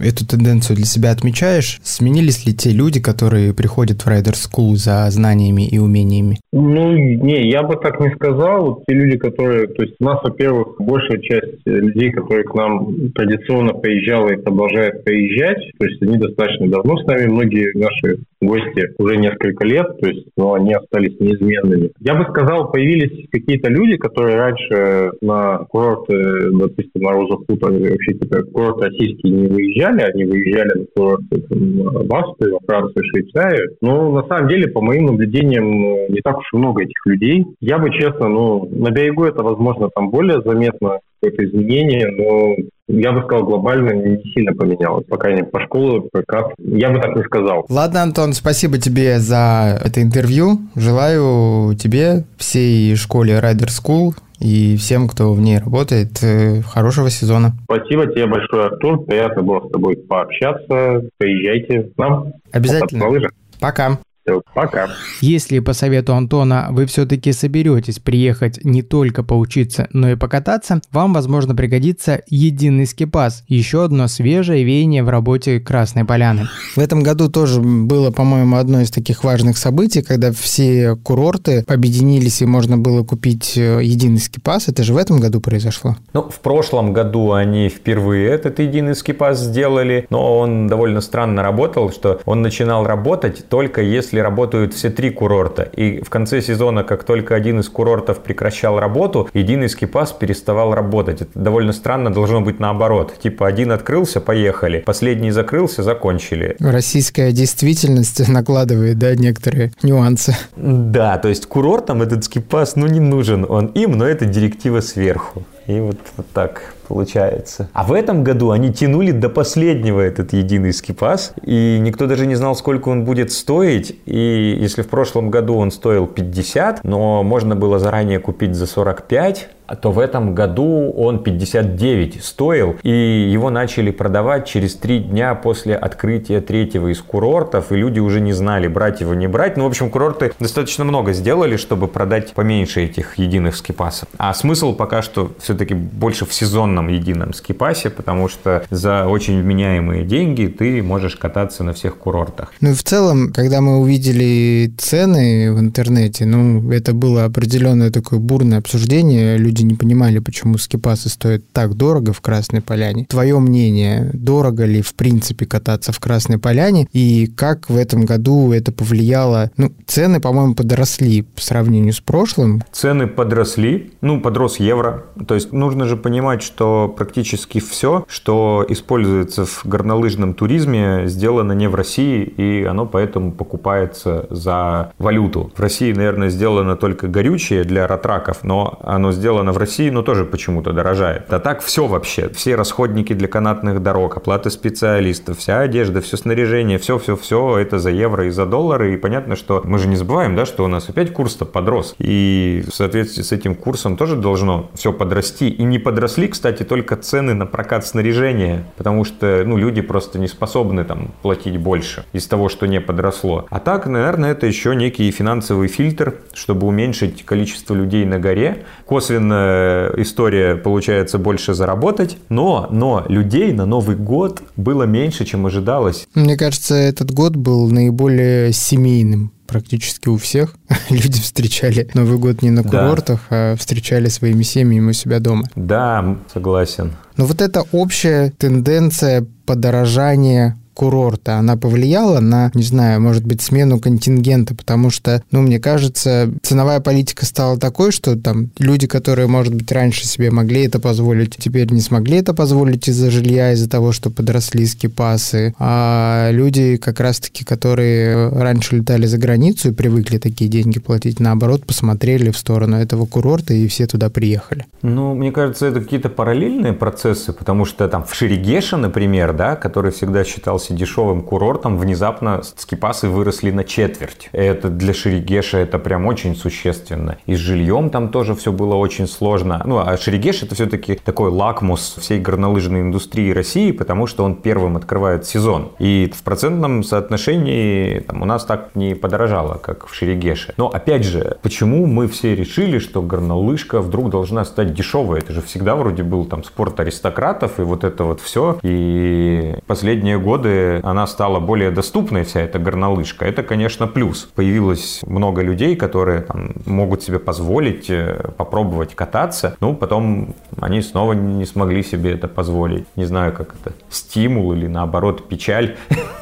эту тенденцию для себя отмечаешь? Сменились ли те люди, которые приходят в Rider School за знаниями и умениями? Ну, не, я бы так не сказал. Те люди, которые... То есть у нас, во-первых, большая часть людей, которые к нам традиционно приезжала и продолжает приезжать, то есть они достаточно давно с нами, многие наши гости уже несколько лет, то есть но они остались неизменными. Я бы сказал, появились какие-то люди, которые раньше на курорты, допустим, на Роза Хутор, вообще типа, курорты российские не выезжали, они выезжали на курорты в Австрию, во Францию, Швейцарию. Но на самом деле, по моим наблюдениям, не так уж и много этих людей. Я бы честно, ну, на берегу это, возможно, там более заметно, какое-то изменение, но я бы сказал, глобально не сильно поменялось. Пока не по школе, как я бы так не сказал. Ладно, Антон, спасибо тебе за это интервью. Желаю тебе, всей школе Rider School и всем, кто в ней работает, э, хорошего сезона. Спасибо тебе большое, Артур. Приятно было с тобой пообщаться. Приезжайте к нам. Обязательно. Пока. Все, пока. Если по совету Антона вы все-таки соберетесь приехать не только поучиться, но и покататься, вам, возможно, пригодится единый скипас, еще одно свежее веяние в работе Красной Поляны. В этом году тоже было, по-моему, одно из таких важных событий, когда все курорты объединились и можно было купить э, единый скипас. Это же в этом году произошло? Ну, в прошлом году они впервые этот единый скипас сделали, но он довольно странно работал, что он начинал работать только если если работают все три курорта. И в конце сезона, как только один из курортов прекращал работу, единый скипас переставал работать. Это довольно странно, должно быть наоборот. Типа один открылся, поехали. Последний закрылся, закончили. Российская действительность [laughs] накладывает, да, некоторые нюансы. Да, то есть курортам этот скипас, ну, не нужен он им, но это директива сверху. И вот, вот так получается. А в этом году они тянули до последнего этот единый скипас, и никто даже не знал, сколько он будет стоить. И если в прошлом году он стоил 50, но можно было заранее купить за 45, то в этом году он 59 стоил, и его начали продавать через три дня после открытия третьего из курортов, и люди уже не знали, брать его, не брать. Ну, в общем, курорты достаточно много сделали, чтобы продать поменьше этих единых скипасов. А смысл пока что все-таки больше в сезонном едином скипасе, потому что за очень вменяемые деньги ты можешь кататься на всех курортах. Ну и в целом, когда мы увидели цены в интернете, ну, это было определенное такое бурное обсуждение, люди люди не понимали, почему скипасы стоят так дорого в Красной Поляне. Твое мнение, дорого ли в принципе кататься в Красной Поляне и как в этом году это повлияло? Ну, цены, по-моему, подросли по сравнению с прошлым. Цены подросли, ну, подрос евро. То есть нужно же понимать, что практически все, что используется в горнолыжном туризме, сделано не в России, и оно поэтому покупается за валюту. В России, наверное, сделано только горючее для ратраков, но оно сделано в России, но тоже почему-то дорожает. А так все вообще. Все расходники для канатных дорог, оплаты специалистов, вся одежда, все снаряжение, все-все-все это за евро и за доллары. И понятно, что мы же не забываем, да, что у нас опять курс-то подрос. И в соответствии с этим курсом тоже должно все подрасти. И не подросли, кстати, только цены на прокат снаряжения, потому что, ну, люди просто не способны там платить больше из того, что не подросло. А так, наверное, это еще некий финансовый фильтр, чтобы уменьшить количество людей на горе. Косвенно история получается больше заработать, но, но людей на Новый год было меньше, чем ожидалось. Мне кажется, этот год был наиболее семейным практически у всех. [laughs] Люди встречали Новый год не на курортах, да. а встречали своими семьями у себя дома. Да, согласен. Но вот эта общая тенденция подорожания курорта, она повлияла на, не знаю, может быть, смену контингента, потому что, ну, мне кажется, ценовая политика стала такой, что там люди, которые, может быть, раньше себе могли это позволить, теперь не смогли это позволить из-за жилья, из-за того, что подросли скипасы, а люди как раз-таки, которые раньше летали за границу и привыкли такие деньги платить, наоборот, посмотрели в сторону этого курорта и все туда приехали. Ну, мне кажется, это какие-то параллельные процессы, потому что там в Шерегеше, например, да, который всегда считался дешевым курортом, внезапно скипасы выросли на четверть. Это для Шерегеша это прям очень существенно. И с жильем там тоже все было очень сложно. Ну, а Шерегеш это все-таки такой лакмус всей горнолыжной индустрии России, потому что он первым открывает сезон. И в процентном соотношении там, у нас так не подорожало, как в Шерегеше. Но опять же, почему мы все решили, что горнолыжка вдруг должна стать дешевой? Это же всегда вроде был там спорт аристократов и вот это вот все. И последние годы она стала более доступной, вся эта горнолыжка. Это, конечно, плюс. Появилось много людей, которые там, могут себе позволить э, попробовать кататься. Ну, потом они снова не смогли себе это позволить. Не знаю, как это, стимул или наоборот печаль.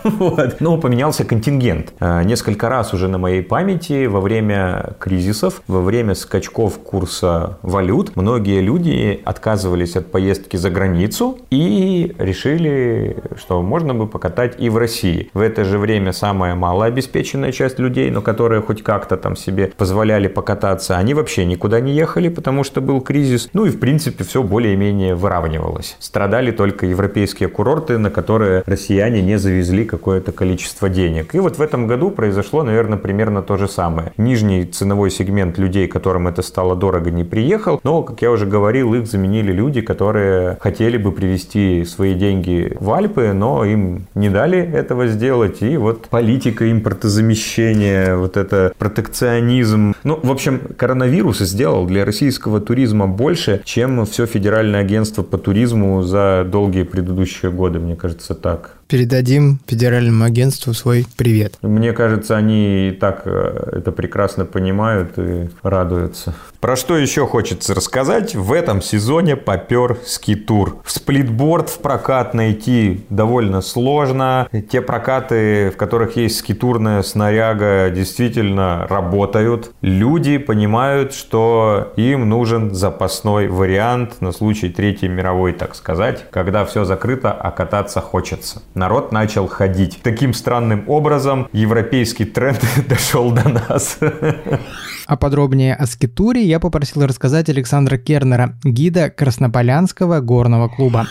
[laughs] Но поменялся контингент. Э, несколько раз уже на моей памяти во время кризисов, во время скачков курса валют, многие люди отказывались от поездки за границу и решили, что можно бы покатать и в России. В это же время самая малообеспеченная часть людей, но которые хоть как-то там себе позволяли покататься, они вообще никуда не ехали, потому что был кризис. Ну и в принципе все более-менее выравнивалось. Страдали только европейские курорты, на которые россияне не завезли какое-то количество денег. И вот в этом году произошло, наверное, примерно то же самое. Нижний ценовой сегмент людей, которым это стало дорого, не приехал, но, как я уже говорил, их заменили люди, которые хотели бы привести свои деньги в Альпы, но им не дали этого сделать. И вот политика импортозамещения, вот это протекционизм. Ну, в общем, коронавирус сделал для российского туризма больше, чем все федеральное агентство по туризму за долгие предыдущие годы, мне кажется, так передадим федеральному агентству свой привет. Мне кажется, они и так э, это прекрасно понимают и радуются. Про что еще хочется рассказать? В этом сезоне попер скитур. В сплитборд в прокат найти довольно сложно. Те прокаты, в которых есть скитурная снаряга, действительно работают. Люди понимают, что им нужен запасной вариант на случай Третьей мировой, так сказать, когда все закрыто, а кататься хочется народ начал ходить. Таким странным образом европейский тренд [laughs] дошел до нас. [laughs] А подробнее о скитуре я попросил рассказать Александра Кернера, гида Краснополянского горного клуба.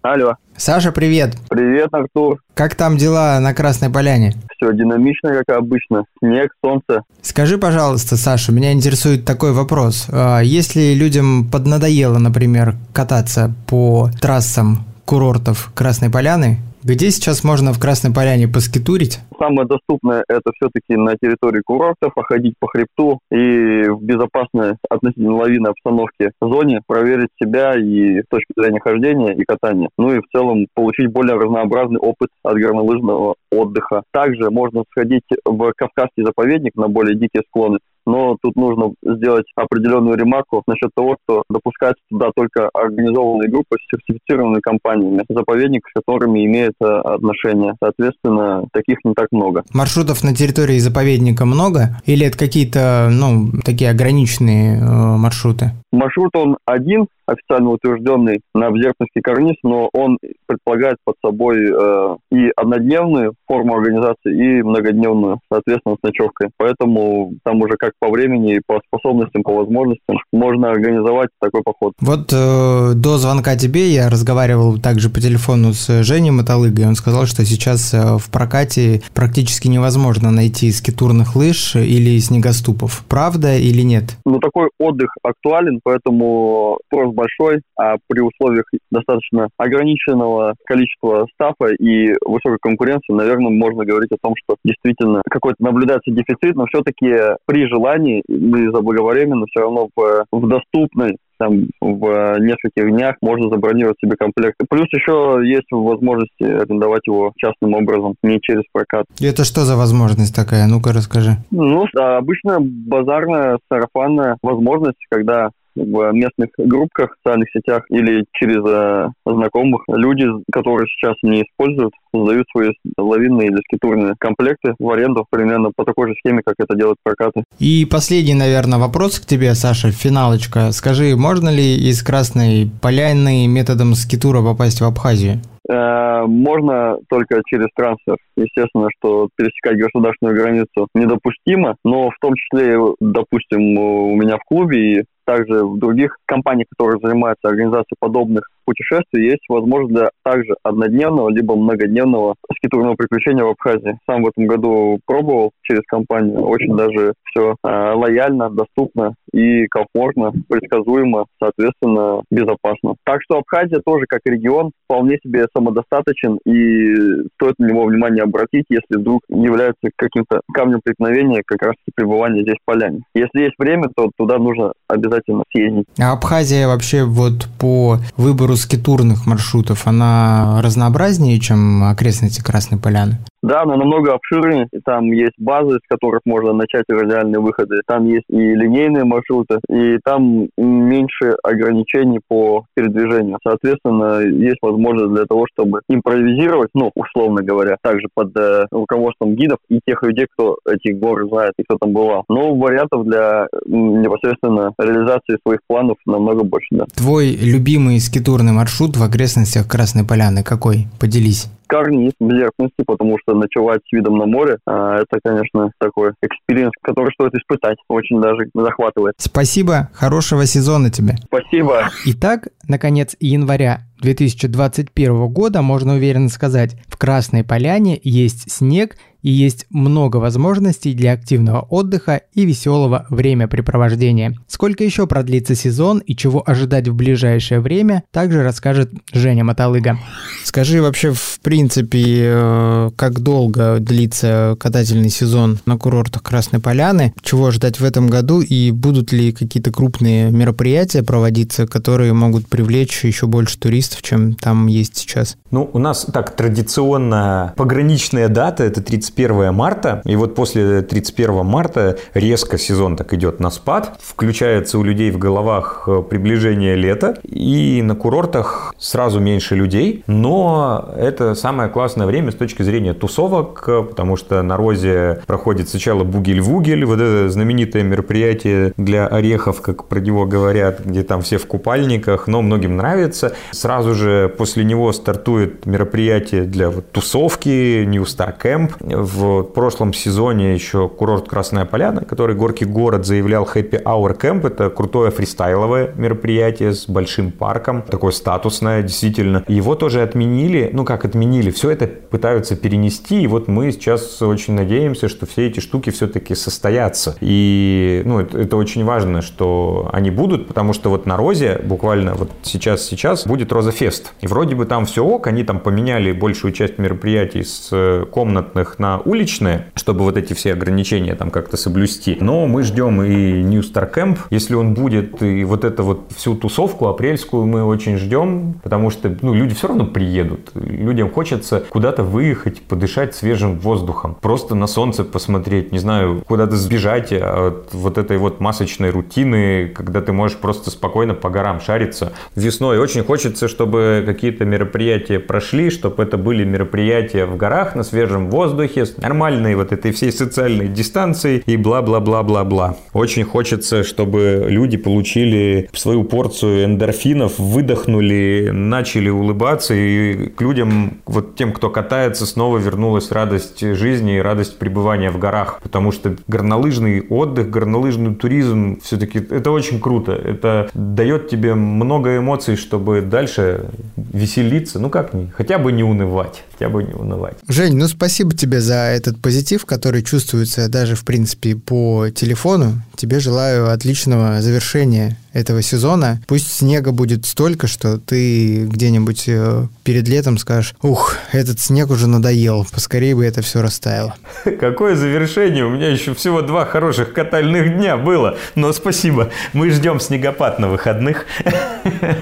Алло. Саша, привет. Привет, Артур. Как там дела на Красной Поляне? Все динамично, как обычно. Снег, солнце. Скажи, пожалуйста, Саша, меня интересует такой вопрос. А если людям поднадоело, например, кататься по трассам курортов Красной Поляны. Где сейчас можно в Красной Поляне поскитурить? Самое доступное это все-таки на территории курорта, походить по хребту и в безопасной относительно лавины обстановке зоне проверить себя и с точки зрения хождения и катания. Ну и в целом получить более разнообразный опыт от горнолыжного отдыха. Также можно сходить в Кавказский заповедник на более дикие склоны, но тут нужно сделать определенную ремарку насчет того, что допускать туда только организованные группы с сертифицированными компаниями, заповедник, с которыми имеет отношение. Соответственно, таких не так много. Маршрутов на территории заповедника много? Или это какие-то, ну, такие ограниченные э, маршруты? Маршрут он один, официально утвержденный на Обзервский карниз, но он предполагает под собой э, и однодневную форму организации, и многодневную, соответственно, с ночевкой. Поэтому там уже как по времени, по способностям, по возможностям можно организовать такой поход. Вот э, до звонка тебе я разговаривал также по телефону с Женей Мотолыгой. Он сказал, что сейчас э, в прокате практически невозможно найти скитурных лыж или снегоступов. Правда или нет? Ну, такой отдых актуален, поэтому спрос большой, а при условиях достаточно ограниченного количества стафа и высокой конкуренции, наверное, можно говорить о том, что действительно какой-то наблюдается дефицит, но все-таки при желании мы заблаговременно все равно в, в доступной там в нескольких днях можно забронировать себе комплект. Плюс еще есть возможность арендовать его частным образом, не через прокат. И это что за возможность такая? Ну-ка расскажи. Ну, обычно базарная, сарафанная возможность, когда в местных группках, социальных сетях или через э, знакомых. Люди, которые сейчас не используют, создают свои лавинные или скитурные комплекты в аренду примерно по такой же схеме, как это делают прокаты. И последний, наверное, вопрос к тебе, Саша, финалочка. Скажи, можно ли из Красной Поляны методом скитура попасть в Абхазию? Э, можно только через трансфер. Естественно, что пересекать государственную границу недопустимо, но в том числе, допустим, у меня в клубе и также в других компаниях, которые занимаются организацией подобных путешествий, есть возможность для также однодневного либо многодневного скитурного приключения в Абхазии. Сам в этом году пробовал через компанию. Очень даже все э, лояльно, доступно и комфортно, предсказуемо, соответственно, безопасно. Так что Абхазия тоже как регион вполне себе самодостаточен и стоит на него внимание обратить, если вдруг является каким-то камнем преткновения как раз пребывание здесь в поляне. Если есть время, то туда нужно обязательно съездить. А Абхазия вообще вот по выбору скитурных маршрутов, она разнообразнее, чем окрестности Красной Поляны? Да, она намного обширнее. Там есть базы, с которых можно начать радиальные выходы. Там есть и линейные маршруты, и там меньше ограничений по передвижению. Соответственно, есть возможность для того, чтобы импровизировать, ну, условно говоря, также под э, руководством гидов и тех людей, кто эти горы знает и кто там бывал. Но вариантов для непосредственно реализации своих планов намного больше, да. Твой любимый скитурный маршрут в окрестностях Красной Поляны какой? Поделись карниз поверхности, потому что ночевать с видом на море, а, это, конечно, такой experience, который стоит испытать. Очень даже захватывает. Спасибо, хорошего сезона тебе. Спасибо. Итак, на конец января 2021 года можно уверенно сказать, в Красной Поляне есть снег и есть много возможностей для активного отдыха и веселого времяпрепровождения. Сколько еще продлится сезон и чего ожидать в ближайшее время, также расскажет Женя Мотолыга. Скажи вообще, в принципе, э, как долго длится катательный сезон на курортах Красной Поляны, чего ожидать в этом году и будут ли какие-то крупные мероприятия проводиться, которые могут привлечь еще больше туристов, чем там есть сейчас? Ну, у нас так традиционно пограничная дата – это 31 31 марта, и вот после 31 марта резко сезон так идет на спад, включается у людей в головах э, приближение лета, и на курортах сразу меньше людей, но это самое классное время с точки зрения тусовок, потому что на Розе проходит сначала бугель-вугель, вот это знаменитое мероприятие для орехов, как про него говорят, где там все в купальниках, но многим нравится. Сразу же после него стартует мероприятие для вот, тусовки, New Star Camp, в прошлом сезоне еще курорт Красная Поляна, который Горький город заявлял Happy Hour Camp. Это крутое фристайловое мероприятие с большим парком, такое статусное действительно. Его тоже отменили, ну как отменили, все это пытаются перенести, и вот мы сейчас очень надеемся, что все эти штуки все-таки состоятся. И ну, это, это очень важно, что они будут, потому что вот на Розе буквально вот сейчас-сейчас будет Роза-фест. И вроде бы там все ок, они там поменяли большую часть мероприятий с э, комнатных на уличные, чтобы вот эти все ограничения там как-то соблюсти. Но мы ждем и New Star Camp, если он будет, и вот это вот всю тусовку апрельскую мы очень ждем, потому что ну, люди все равно приедут. Людям хочется куда-то выехать, подышать свежим воздухом, просто на солнце посмотреть, не знаю, куда-то сбежать от вот этой вот масочной рутины, когда ты можешь просто спокойно по горам шариться. Весной очень хочется, чтобы какие-то мероприятия прошли, чтобы это были мероприятия в горах на свежем воздухе, с нормальной вот этой всей социальной дистанции и бла-бла-бла-бла-бла. Очень хочется, чтобы люди получили свою порцию эндорфинов, выдохнули, начали улыбаться, и к людям, вот тем, кто катается, снова вернулась радость жизни и радость пребывания в горах. Потому что горнолыжный отдых, горнолыжный туризм, все-таки это очень круто. Это дает тебе много эмоций, чтобы дальше веселиться, ну как не, хотя бы не унывать, хотя бы не унывать. Жень, ну спасибо тебе этот позитив, который чувствуется даже, в принципе, по телефону. Тебе желаю отличного завершения этого сезона. Пусть снега будет столько, что ты где-нибудь э, перед летом скажешь, ух, этот снег уже надоел, поскорее бы это все растаяло. [laughs] Какое завершение? У меня еще всего два хороших катальных дня было, но спасибо. Мы ждем снегопад на выходных. [laughs]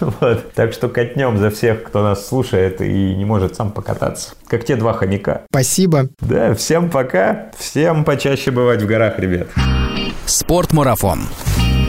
Вот. Так что катнем за всех, кто нас слушает и не может сам покататься. Как те два хомяка. Спасибо. Да, всем пока. Всем почаще бывать в горах, ребят. Спортмарафон.